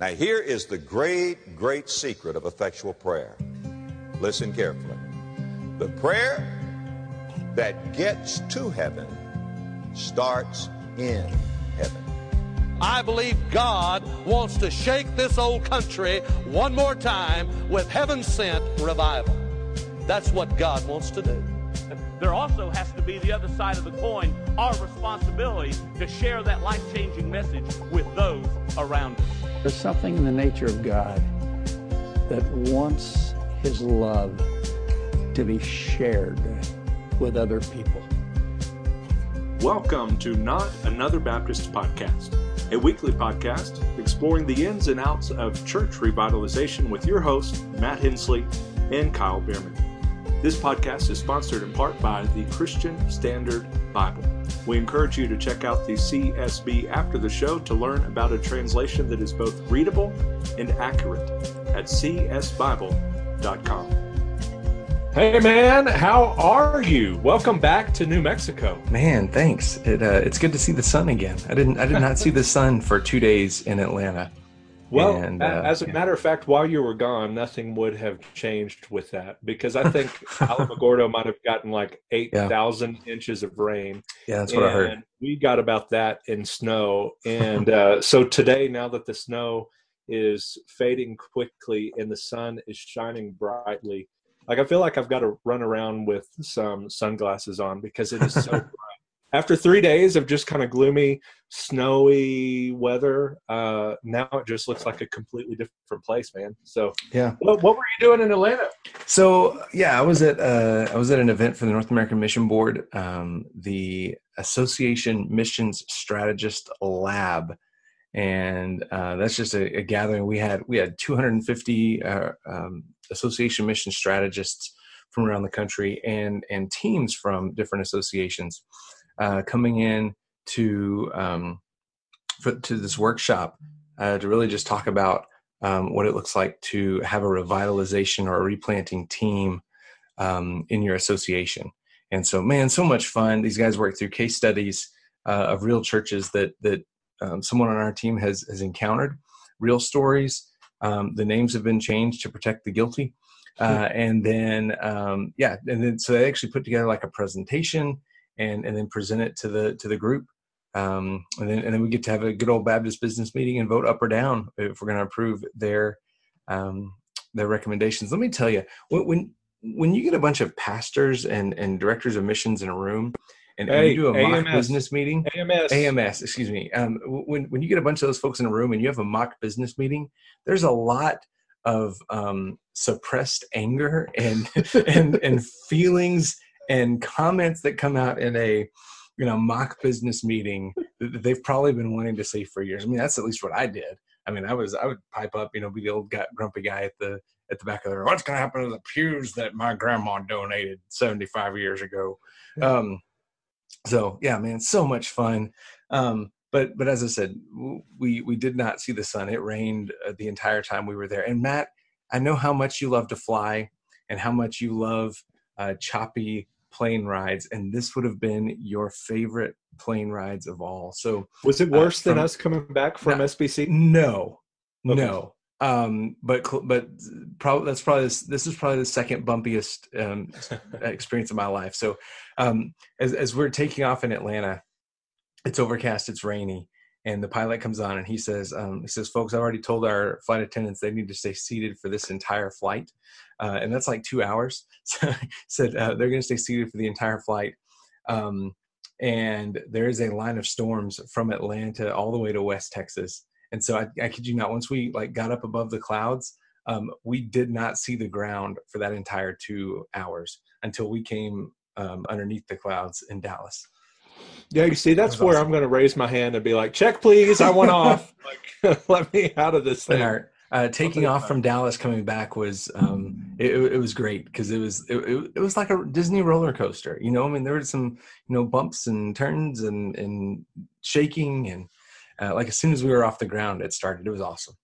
Now, here is the great, great secret of effectual prayer. Listen carefully. The prayer that gets to heaven starts in heaven. I believe God wants to shake this old country one more time with heaven sent revival. That's what God wants to do. There also has to be the other side of the coin, our responsibility to share that life changing message with those around us. There's something in the nature of God that wants His love to be shared with other people. Welcome to Not Another Baptist Podcast, a weekly podcast exploring the ins and outs of church revitalization with your hosts, Matt Henslee and Kyle Bueermann. This podcast is sponsored in part by the Christian Standard Bible. We encourage you to check out the CSB after the show to learn about a translation that is both readable and accurate at csbible.com. Hey man, how are you? Welcome back to New Mexico. Man, thanks. It uh, it's good to see the sun again. I didn't I did not see the sun for two days in Atlanta. Well, and, uh, as a yeah. matter of fact, while you were gone, nothing would have changed with that because I think Alamogordo might have gotten like eight thousand yeah. inches of rain. Yeah, that's what I heard. We got about that in snow, and uh, so today, now that the snow is fading quickly and the sun is shining brightly like I feel like I've got to run around with some sunglasses on because it is so bright. After three days of just kind of gloomy, snowy weather, uh, now it just looks like a completely different place, man. So, yeah. What, what were you doing in Atlanta? So, yeah, I was at uh, I was at an event for the North American Mission Board, um, the Association Missions Strategist Lab and uh, that's just a, a, gathering. We had we had 250 uh, um, association mission strategists from around the country and and teams from different associations uh, coming in to um, for, to this workshop uh, to really just talk about um, what it looks like to have a revitalization or a replanting team um, in your association. And so, man, so much fun. These guys work through case studies uh, of real churches that that um, someone on our team has has encountered real stories. Um, the names have been changed to protect the guilty, uh, and then um, yeah, and then so they actually put together like a presentation and and then present it to the to the group. Um, and then and then we get to have a good old Baptist business meeting and vote up or down if we're going to approve their um, their recommendations. Let me tell you when when you get a bunch of pastors and and directors of missions in a room and, hey, you do a mock business meeting, AMS, AMS, excuse me. Um, when when you get a bunch of those folks in a room and you have a mock business meeting, there's a lot of um, suppressed anger and and and feelings and comments that come out in a you know mock business meeting that they've probably been wanting to say for years. I mean, that's at least what I did. I mean, I was I would pipe up, you know, be the old guy, grumpy guy at the at the back of the room. What's going to happen to the pews that my grandma donated 75 years ago? Um, so yeah man so much fun um, but but as i said we we did not see the sun it rained uh, the entire time we were there and matt i know how much you love to fly and how much you love uh, choppy plane rides and this would have been your favorite plane rides of all. So was it worse uh, from, than us coming back from no, sbc no. Okay. no. Um but but probably that's probably this, this is probably the second bumpiest um experience of my life. So um as, as we're taking off in atlanta it's overcast it's rainy and the pilot comes on and he says um, he says folks i've already told our flight attendants they need to stay seated for this entire flight. Uh, and that's like two hours. So said uh, they're going to stay seated for the entire flight. Um, and there is a line of storms from atlanta all the way to west texas. And so I, I kid you not, once we like got up above the clouds, um, we did not see the ground for that entire two hours until we came um, underneath the clouds in Dallas. Yeah, you see, that's that where awesome. I'm going to raise my hand and be like, "Check, please, I want off. Like, let me out of this thing." Uh, taking off from Dallas, coming back was um, it, it, was great because it was it, it, was like a Disney roller coaster. You know, I mean, there were some you know bumps and turns and and shaking and uh, like as soon as we were off the ground, it started. It was awesome.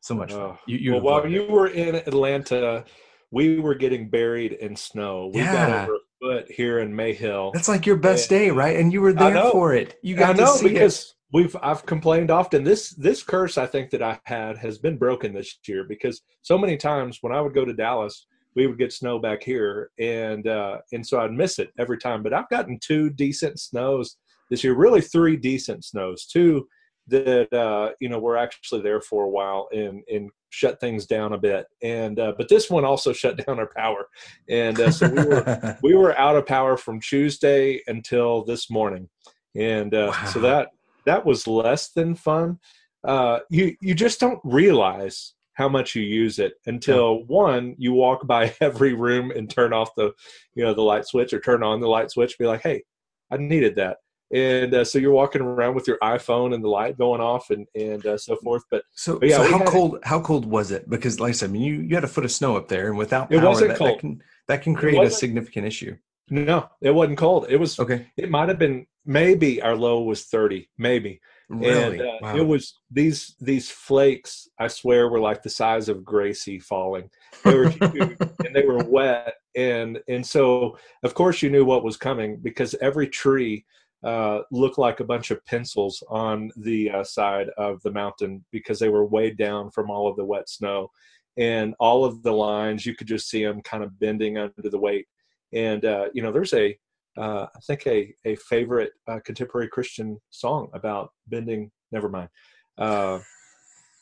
So much fun. Oh. You, you well, while you were in Atlanta, we were getting buried in snow. We yeah. got over foot here in Mayhill. That's like your best and, day, right? And you were there for it. You got I know to see because it. we've I've complained often. This this curse I think that I had has been broken this year because so many times when I would go to Dallas, we would get snow back here, and uh, and so I'd miss it every time. But I've gotten two decent snows this year, really three decent snows, two that uh, you know were actually there for a while and and shut things down a bit. And uh, but this one also shut down our power, and uh, so we were we were out of power from Tuesday until this morning, and uh, wow. so that that was less than fun. Uh, you you just don't realize how much you use it until yeah. one you walk by every room and turn off the you know the light switch or turn on the light switch be like hey i needed that and uh, so you're walking around with your iphone and the light going off and and uh, so forth but so, but yeah, so how cold how cold was it because like i said I mean, you you had a foot of snow up there and without power, it wasn't that, cold. that can that can create a significant issue no it wasn't cold it was okay it might have been maybe our low was 30 maybe Really? And uh, wow. it was these these flakes. I swear were like the size of Gracie falling. They were huge and they were wet, and and so of course you knew what was coming because every tree uh, looked like a bunch of pencils on the uh, side of the mountain because they were weighed down from all of the wet snow, and all of the lines you could just see them kind of bending under the weight. And uh, you know, there's a uh, I think a a favorite uh, contemporary Christian song about bending. Never mind.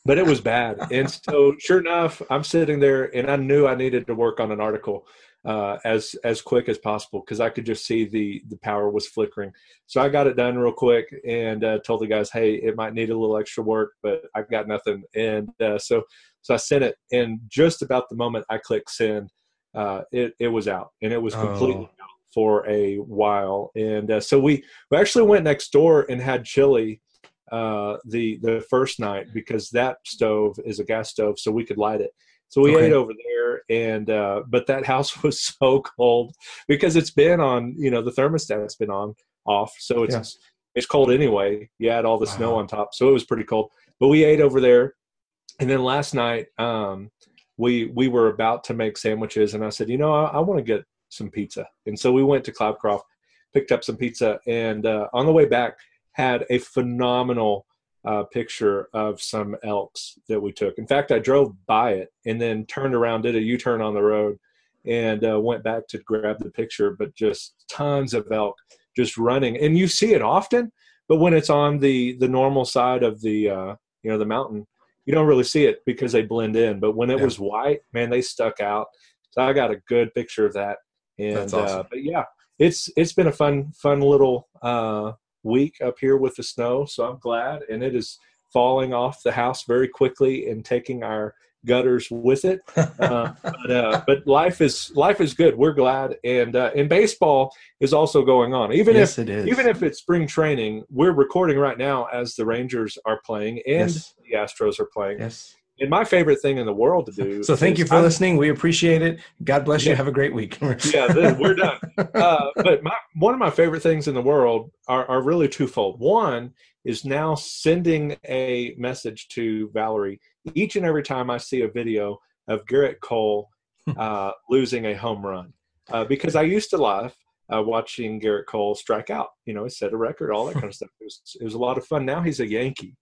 But it was bad, and so sure enough, I'm sitting there, and I knew I needed to work on an article uh, as as quick as possible because I could just see the the power was flickering. So I got it done real quick and uh, told the guys, "Hey, it might need a little extra work, but I've got nothing." And uh, so so I sent it, and just about the moment I clicked send, uh, it it was out, and it was completely Oh. out for a while. And uh, so we we actually went next door and had chili uh, the the first night because that stove is a gas stove, so we could light it. So we Okay. ate over there, and uh, but that house was so cold because it's been on, you know, the thermostat's been on off, so it's Yeah. it's cold anyway. You add all the snow on top, so it was pretty cold. But we ate over there, and then last night um, we we were about to make sandwiches, and I said, you know, I, I want to get some pizza, and so we went to Cloudcroft, picked up some pizza, and uh, on the way back had a phenomenal uh, picture of some elks that we took. In fact, I drove by it and then turned around, did a U-turn on the road, and uh, went back to grab the picture. But just tons of elk just running, and you see it often. But when it's on the the normal side of the uh, you know the mountain, you don't really see it because they blend in. But when it Yeah. was white, man, they stuck out. So I got a good picture of that. And That's awesome. uh, but yeah, it's it's been a fun fun little uh, week up here with the snow. So I'm glad, and it is falling off the house very quickly and taking our gutters with it. Uh, but uh, but life is life is good. We're glad, and uh, and baseball is also going on. Even yes, if even if it's spring training, we're recording right now as the Rangers are playing and Yes. the Astros are playing. yes. And my favorite thing in the world to do. So thank you for I'm- listening. We appreciate it. God bless you. Have a great week. yeah, we're done. Uh, but my, one of my favorite things in the world are, are really twofold. One is now sending a message to Valerie each and every time I see a video of Gerrit Cole uh, losing a home run. Uh, because I used to laugh uh, watching Gerrit Cole strike out. You know, he set a record, all that kind of stuff. It was, it was a lot of fun. Now he's a Yankee.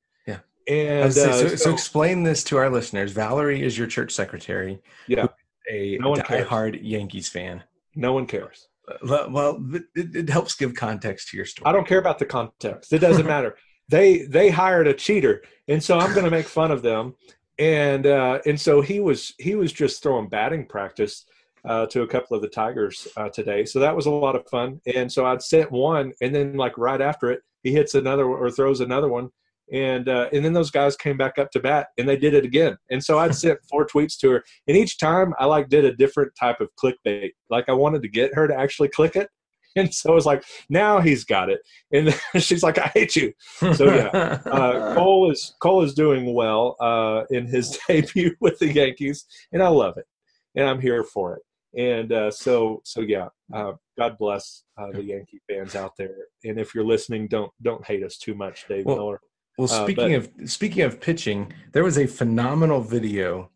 And I was gonna say, uh, so, so explain this to our listeners. Valerie is your church secretary, yeah, a No one cares. diehard Yankees fan. no one cares. Uh, Well, it, it helps give context to your story. I don't care about the context. It doesn't matter. They they hired a cheater, and so I'm going to make fun of them. And uh, and so he was he was just throwing batting practice uh, to a couple of the Tigers uh, today. So that was a lot of fun. And so I'd sent one, and then like right after it, he hits another or throws another one. And uh, and then those guys came back up to bat, and they did it again. And so I'd sent four tweets to her, and each time I like did a different type of clickbait. Like I wanted to get her to actually click it, and so I was like, now he's got it. And she's like, I hate you. So yeah, uh, Cole is Cole is doing well uh, in his debut with the Yankees, and I love it, and I'm here for it. And uh, so so yeah, uh, God bless uh, the Yankee fans out there. And if you're listening, don't don't hate us too much, Dave Well, Miller. Well, Uh, speaking of speaking of pitching, there was a phenomenal video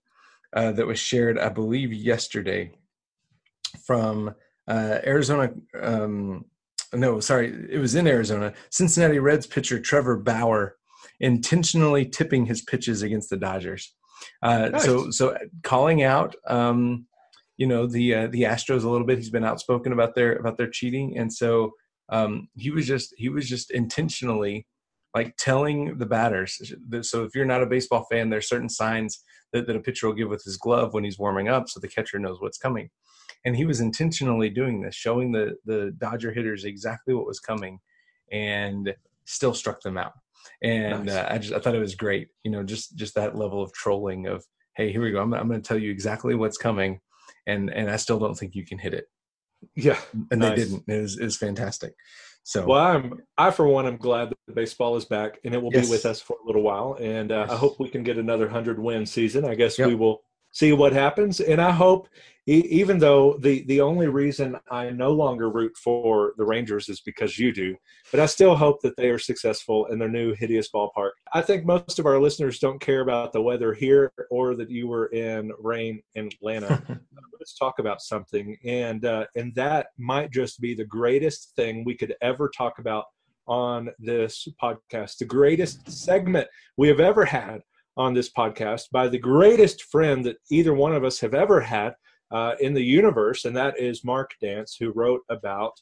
uh, that was shared, I believe, yesterday from uh, Arizona um, no, sorry, it was in Arizona. Cincinnati Reds pitcher Trevor Bauer intentionally tipping his pitches against the Dodgers. Uh, nice. So, so calling out, um, you know, the uh, the Astros a little bit. He's been outspoken about their about their cheating, and so um, he was just he was just intentionally like telling the batters. So, if you're not a baseball fan, there's certain signs that, that a pitcher will give with his glove when he's warming up, so the catcher knows what's coming and he was intentionally doing this, showing the the Dodger hitters exactly what was coming, and still struck them out. And nice. uh, I just I thought it was great, you know, just just that level of trolling of hey, here we go, I'm I'm going to tell you exactly what's coming, and and I still don't think you can hit it. Yeah, and nice. they didn't. It was it was fantastic. So well, I'm I for one, I'm glad that baseball is back and it will yes. be with us for a little while, and uh, yes. I hope we can get another hundred win season. I guess yep. we will see what happens. And I hope, even though the the only reason I no longer root for the Rangers is because you do, but I still hope that they are successful in their new hideous ballpark. I think most of our listeners don't care about the weather here or that you were in rain in Atlanta. Let's talk about something, and uh, and that might just be the greatest thing we could ever talk about on this podcast, the greatest segment we have ever had on this podcast by the greatest friend that either one of us have ever had uh, in the universe, and that is Mark Dance, who wrote about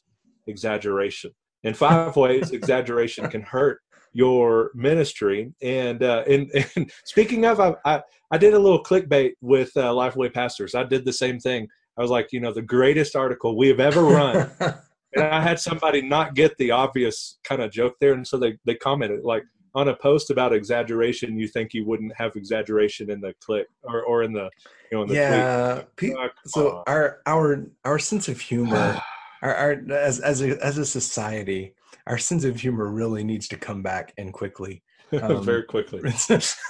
exaggeration. In five ways, exaggeration can hurt your ministry. And uh, and, and speaking of, I, I, I did a little clickbait with uh, Lifeway Pastors. I did the same thing. I was like, you know, the greatest article we have ever run. and I had somebody not get the obvious kind of joke there, and so they they commented like, on a post about exaggeration, you think you wouldn't have exaggeration in the click or, or in the you know in the yeah. Tweet. so our our our sense of humor, our, our as as a as a society, our sense of humor really needs to come back and quickly, um, very quickly. so,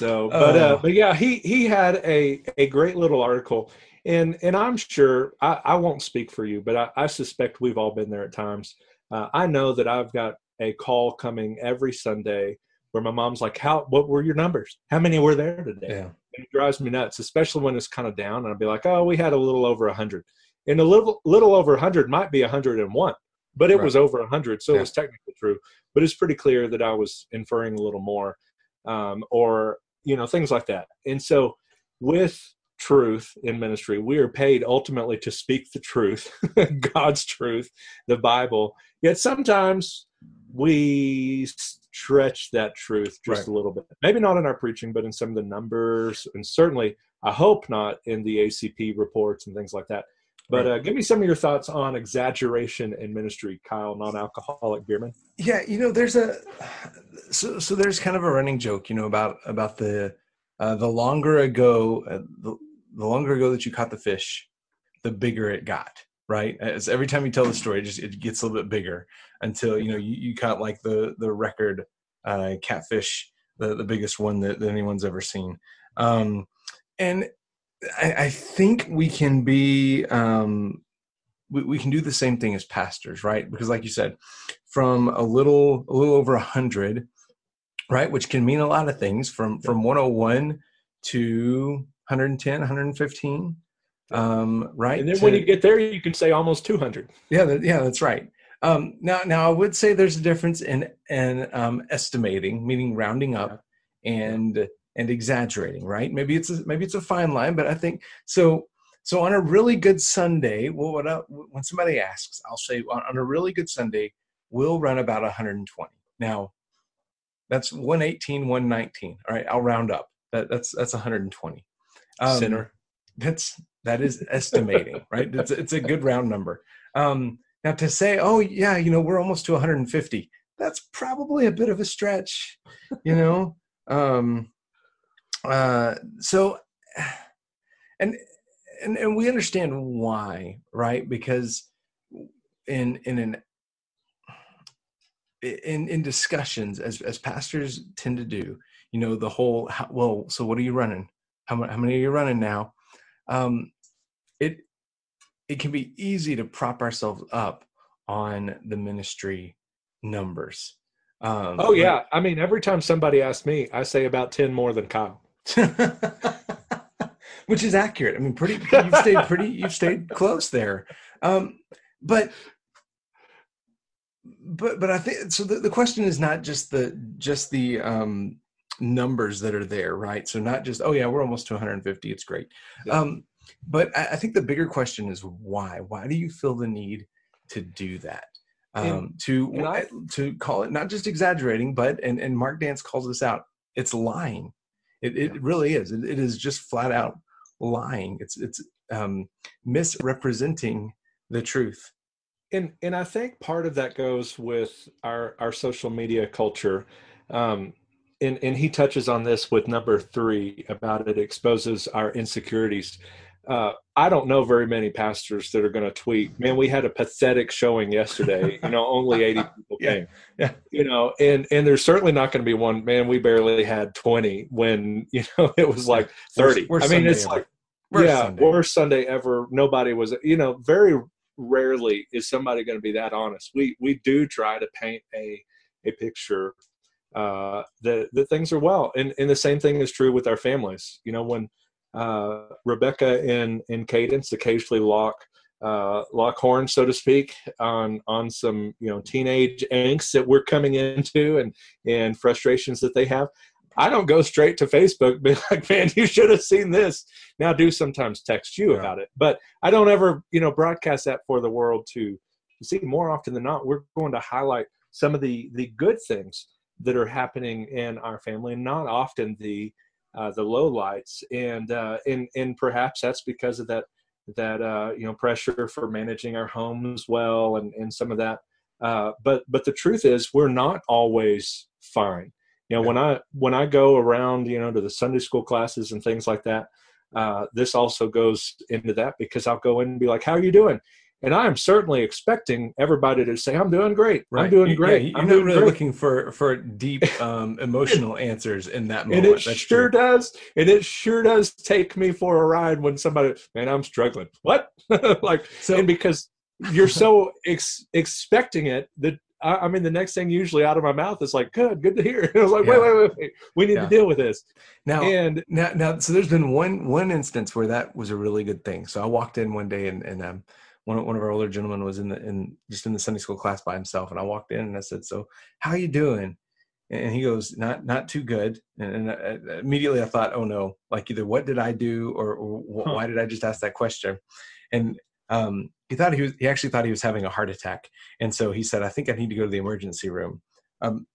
but uh, oh. but yeah, he he had a a great little article. And, and I'm sure I, I won't speak for you, but I, I suspect we've all been there at times. Uh, I know that I've got a call coming every Sunday where my mom's like, "How? What were your numbers? How many were there today?" Yeah. it drives me nuts, especially when it's kind of down. And I'll be like, "Oh, we had a little over a hundred, and a little little over a hundred might be a hundred and one, but it right. was over a hundred, so yeah. it was technically true. But it's pretty clear that I was inferring a little more, um, or you know, things like that. And so, with truth in ministry. We are paid ultimately to speak the truth, God's truth, the Bible. Yet sometimes we stretch that truth just right. a little bit. Maybe not in our preaching, but in some of the numbers, and certainly, I hope not in the ACP reports and things like that. But uh, give me some of your thoughts on exaggeration in ministry, Kyle, non-alcoholic beerman. Yeah, you know, there's a so so there's kind of a running joke, you know, about about the uh, the longer ago uh, the, the longer ago that you caught the fish, the bigger it got right? As every time you tell the story, it just it gets a little bit bigger until you know you, you caught like the the record uh, catfish, the the biggest one that, that anyone's ever seen. Um, and I, I, think we can be um, we, we can do the same thing as pastors, right? Because like you said, from a little a little over a hundred, right, which can mean a lot of things from from 101 to 110, 115 um, right? And then to, when you get there, you can say almost 200. Yeah, that, yeah, that's right. Um, now, now I would say there's a difference in in um, estimating, meaning rounding up, and and exaggerating, right? Maybe it's a, maybe it's a fine line, but I think so. So on a really good Sunday, well, what I, when somebody asks, I'll say on a really good Sunday, we'll run about 120. Now, that's 118, 119. All right, I'll round up. That, that's that's 120. Um, Sinner. That's that is estimating, right? It's, it's a good round number. Um, now to say, oh yeah, you know, we're almost to 150, that's probably a bit of a stretch, you know. um, uh, so, and and and we understand why, right? Because in in an in in discussions as as pastors tend to do, you know, the whole how, well, so what are you running? How, how many are you running now? Um, it it can be easy to prop ourselves up on the ministry numbers. Um, oh yeah, I mean, every time somebody asks me, I say about ten more than Kyle, which is accurate. I mean, pretty you've stayed pretty you've stayed close there. Um, but but but I think so. The, the question is not just the just the um, numbers that are there, right? So not just oh yeah, we're almost to 150. It's great. Yeah. Um, but I, I think the bigger question is why? Why do you feel the need to do that? Um, to and I- to call it not just exaggerating, but and and Mark Dance calls this out. It's lying. It it really is. It, it is just flat out lying. It's it's um, misrepresenting the truth. and and I think part of that goes with our our social media culture. Um, and, and he touches on this with number three about it exposes our insecurities. Uh, I don't know very many pastors that are going to tweet, man, we had a pathetic showing yesterday. You know, only 80 people Yeah, came. yeah. You know, and, and there's certainly not going to be one, man, we barely had 20 when, you know, it was like 30. Worst I mean, Sunday it's ever. like, Worst yeah, Sunday. worst Sunday ever. Nobody was, you know, very rarely is somebody going to be that honest. We we do try to paint a a picture uh, that that things are well, and and the same thing is true with our families. You know, when uh, Rebecca and and Cadence occasionally lock uh, lock horns, so to speak, on on some you know teenage angst that we're coming into and and frustrations that they have. I don't go straight to Facebook, be like, "Man, you should have seen this." Now, I do sometimes text you Yeah. about it, but I don't ever, you know, broadcast that for the world to see. More often than not, we're going to highlight some of the the good things that are happening in our family, and not often the uh, the low lights. And uh, and and perhaps that's because of that that uh, you know pressure for managing our homes well, and and some of that. Uh, but but the truth is, we're not always fine. You know, when I when I go around, you know, to the Sunday school classes and things like that, uh, this also goes into that because I'll go in and be like, "How are you doing?" And I am certainly expecting everybody to say, "I'm doing great. I'm doing great. Yeah, you're I'm not really great." looking for for deep um, emotional answers in that moment. and it That's sure true. does. And it sure does take me for a ride when somebody, man, I'm struggling. What? like, So- and because you're so ex- expecting it that I, I mean, the next thing usually out of my mouth is like, "Good, good to hear." I was like, Yeah. "Wait, wait, wait, wait. We need Yeah. to deal with this." Now, and now, now, so there's been one one instance where that was a really good thing. So I walked in one day and and um, one of- one of our older gentlemen was in the in just in the Sunday school class by himself, and I walked in and I said, "So how you doing?" And he goes, "Not not too good." And, and I, immediately I thought, "Oh no! Like either what did I do, or, or wh- Huh. why did I just ask that question?" And um, he thought he was he actually thought he was having a heart attack, and so he said, "I think I need to go to the emergency room." Um,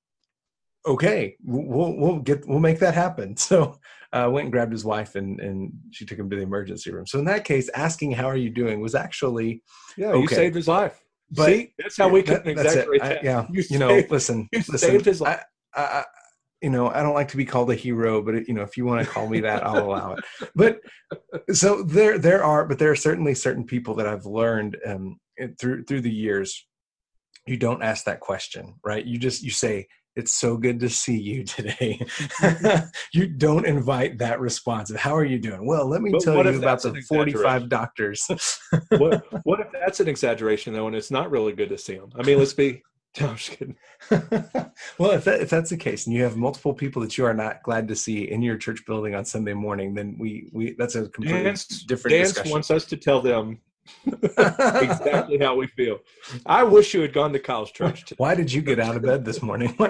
okay, we'll we'll get we'll make that happen. So uh, went and grabbed his wife and and she took him to the emergency room. So in that case, asking how are you doing was actually yeah, you saved his life. But- See, that's how we that- can that's it. exaggerate I- yeah, you, you know, saved, listen, you listen. saved his life. I, I, you know, I don't like to be called a hero, but you know, if you want to call me that, I'll allow it. But so there, there are, but there are certainly certain people that I've learned um, through through the years. You don't ask that question, right? You just you say, "It's so good to see you today." you don't invite that response "How are you doing?" Well, let me But tell you about the forty-five doctors. what, what if that's an exaggeration though, and it's not really good to see them? I mean, let's be. No, I'm just kidding. well, if that, if that's the case, and you have multiple people that you are not glad to see in your church building on Sunday morning, then we we that's a completely Dance, different Dance discussion. wants us to tell them exactly how we feel. I wish you had gone to Kyle's church. Today. Why did you get out of bed this morning?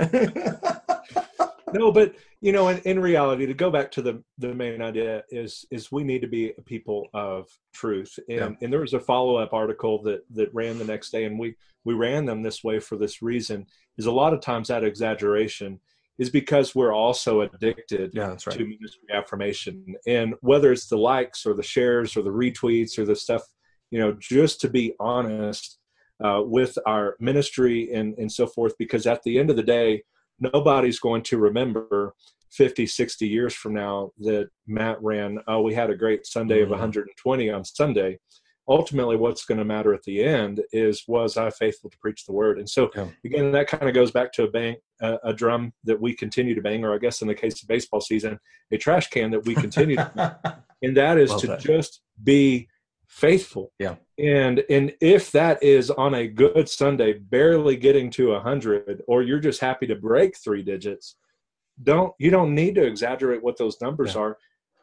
No, but you know, in, in reality, to go back to the the main idea is is we need to be a people of truth. And Yeah. and there was a follow up article that that ran the next day, and we we ran them this way for this reason. Is a lot of times that exaggeration is because we're also addicted yeah, that's right. to ministry affirmation. And whether it's the likes or the shares or the retweets or the stuff, you know, just to be honest uh, with our ministry and, and so forth, because at the end of the day, nobody's going to remember 50, 60 years from now that Matt ran, oh, we had a great Sunday of Mhm. 120 on Sunday. Ultimately, what's going to matter at the end is was I faithful to preach the word? And so, Yeah. again, that kind of goes back to a bang, a, a drum that we continue to bang, or I guess in the case of baseball season, a trash can that we continue to bang. and that is Well to just be faithful. Yeah. And and if that is on a good Sunday, barely getting to a hundred, or you're just happy to break three digits, don't you don't need to exaggerate what those numbers Yeah. are.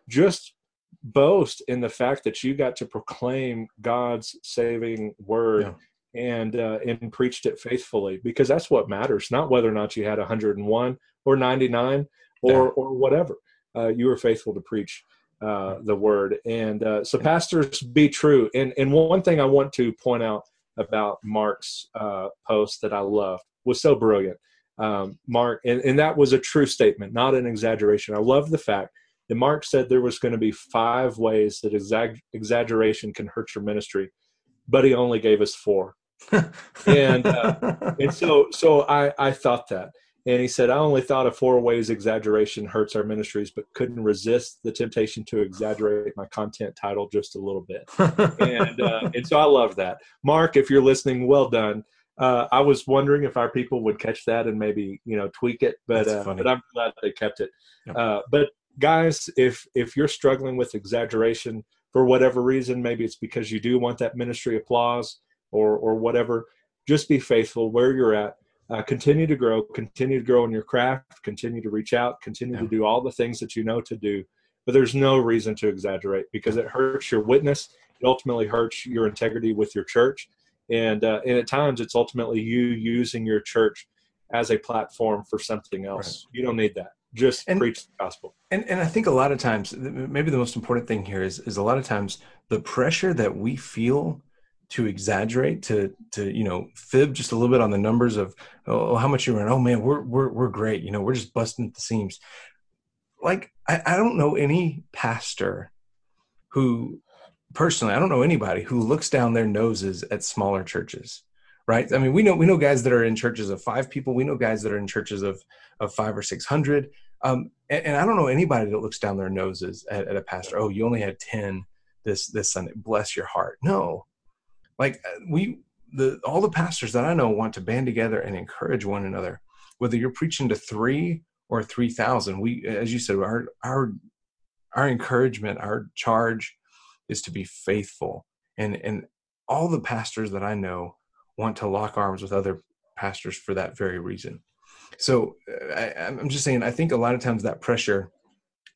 Just boast in the fact that you got to proclaim God's saving word Yeah. and uh, and preached it faithfully because that's what matters not whether or not you had 101 or 99 or yeah. or whatever uh, you were faithful to preach uh, the word. And uh, so pastors be true. And and one thing i want to point out about mark's uh, post that i loved was so brilliant. Um, mark and, and that was a true statement not an exaggeration. I love the fact that mark said there was going to be five ways that exag- exaggeration can hurt your ministry but he only gave us four. And uh, and so so I I thought that, and he said I only thought of four ways exaggeration hurts our ministries, but couldn't resist the temptation to exaggerate my content title just a little bit, and uh, and so I love that. Mark, if you're listening, well done. Uh, I was wondering if our people would catch that and maybe you know tweak it, but uh, but I'm glad they kept it. Yep. Uh, but guys, if if you're struggling with exaggeration for whatever reason, maybe it's because you do want that ministry applause or or whatever just be faithful where you're at uh, continue to grow continue to grow in your craft continue to reach out continue yeah. to do all the things that you know to do. But there's no reason to exaggerate because it hurts your witness. It ultimately hurts your integrity with your church. And uh, and at times it's ultimately you using your church as a platform for something else. Right. you don't need that. Just and, preach the gospel. and and i think a lot of times maybe the most important thing here is is a lot of times the pressure that we feel to exaggerate to to you know fib just a little bit on the numbers of oh how much you run oh man we're we're we're great. You know we're just busting at the seams. Like I, I don't know any pastor who personally i don't know anybody who looks down their noses at smaller churches right? I mean we know we know guys that are in churches of five people. We know guys that are in churches of of five or six hundred. Um, and, and, i don't know anybody that looks down their noses at, at a pastor. Oh you only had 10 this this sunday. Bless your heart. No like uh, we the all the pastors that i know want to band together and encourage one another whether you're preaching to three or 3000 we as you said our our our encouragement our charge is to be faithful. And and all the pastors that i know want to lock arms with other pastors for that very reason. So uh, I, i'm just saying i think a lot of times that pressure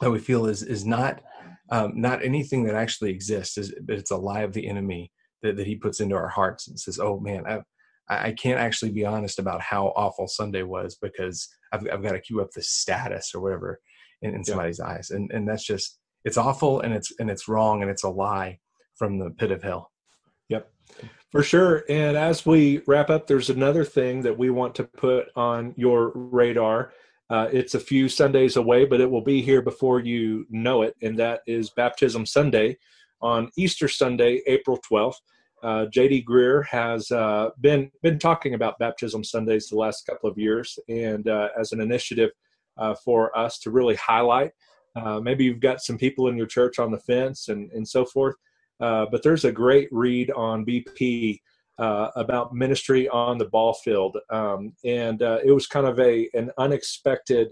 that we feel is is not um, not anything that actually exists is but it's a lie of the enemy that, that he puts into our hearts and says, "Oh man, I, I can't actually be honest about how awful Sunday was because I've, I've got to keep up the status or whatever in, in somebody's yeah. eyes, and and that's just it's awful and it's and it's wrong and it's a lie from the pit of hell." Yep, for sure. And as we wrap up, there's another thing that we want to put on your radar. Uh, it's a few Sundays away, but it will be here before you know it, and that is Baptism Sunday on Easter Sunday, April 12th. Uh, JD Greear has uh, been been talking about baptism Sundays the last couple of years, and uh, as an initiative uh, for us to really highlight. Uh, maybe you've got some people in your church on the fence and and so forth, uh, but there's a great read on BP about ministry on the ball field, um, and it was kind of a an unexpected.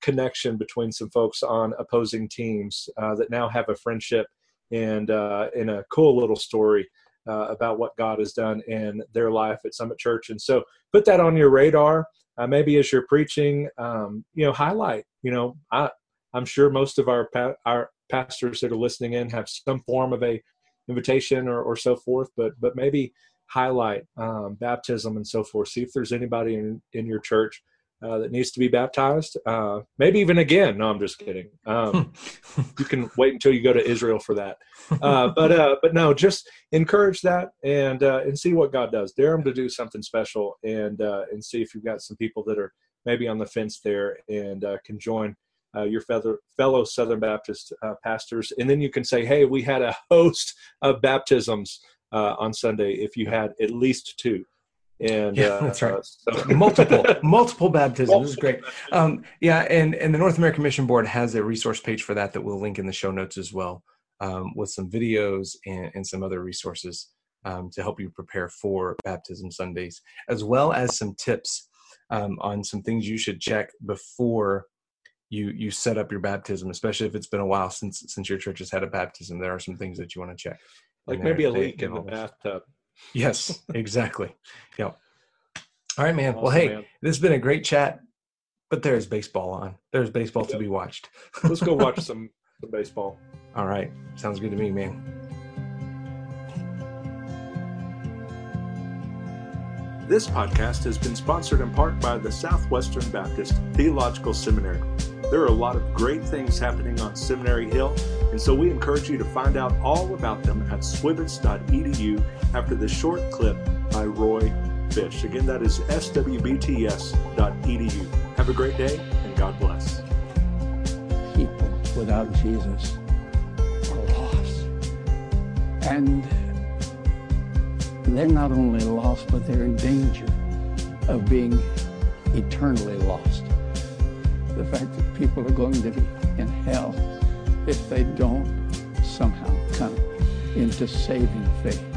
connection between some folks on opposing teams that now have a friendship and uh, in a cool little story uh, about what God has done in their life at Summit Church. And so put that on your radar. Uh, maybe as you're preaching, um, you know, highlight. You know, I, I'm sure most of our pa- our pastors that are listening in have some form of a invitation or, or so forth, but but maybe highlight um, baptism and so forth. See if there's anybody in in your church uh, that needs to be baptized. Uh, maybe even again. No, I'm just kidding. Um, you can wait until you go to Israel for that. Uh, but uh, but no, just encourage that and uh, and see what God does. Dare them to do something special and uh, and see if you've got some people that are maybe on the fence there and can join. your fellow, fellow Southern Baptist pastors, and then you can say, "Hey, we had a host of baptisms on Sunday. If you had at least two, and yeah, uh, that's right. So. multiple, multiple baptisms. This is great. Um, yeah, and and the North American Mission Board has a resource page for that that we'll link in the show notes as well, um, with some videos and, and some other resources um, to help you prepare for baptism Sundays, as well as some tips um, on some things you should check before you you set up your baptism, especially if it's been a while since since your church has had a baptism. There are some things that you want to check, like maybe a leak in the bathtub. Yes, exactly. yeah. All right, man. Awesome, well, hey, man. this has been a great chat, but there's baseball on. There's baseball yep. to be watched. Let's go watch some, some baseball. All right. Sounds good to me, man. This podcast has been sponsored in part by the Southwestern Baptist Theological Seminary. There are a lot of great things happening on Seminary Hill, and so we encourage you to find out all about them at swivets.edu after this short clip by Roy Fish. Again, that is swbts.edu. Have a great day, and God bless. People without Jesus are lost. And they're not only lost, but they're in danger of being eternally lost. The fact that people are going to be in hell if they don't somehow come into saving faith.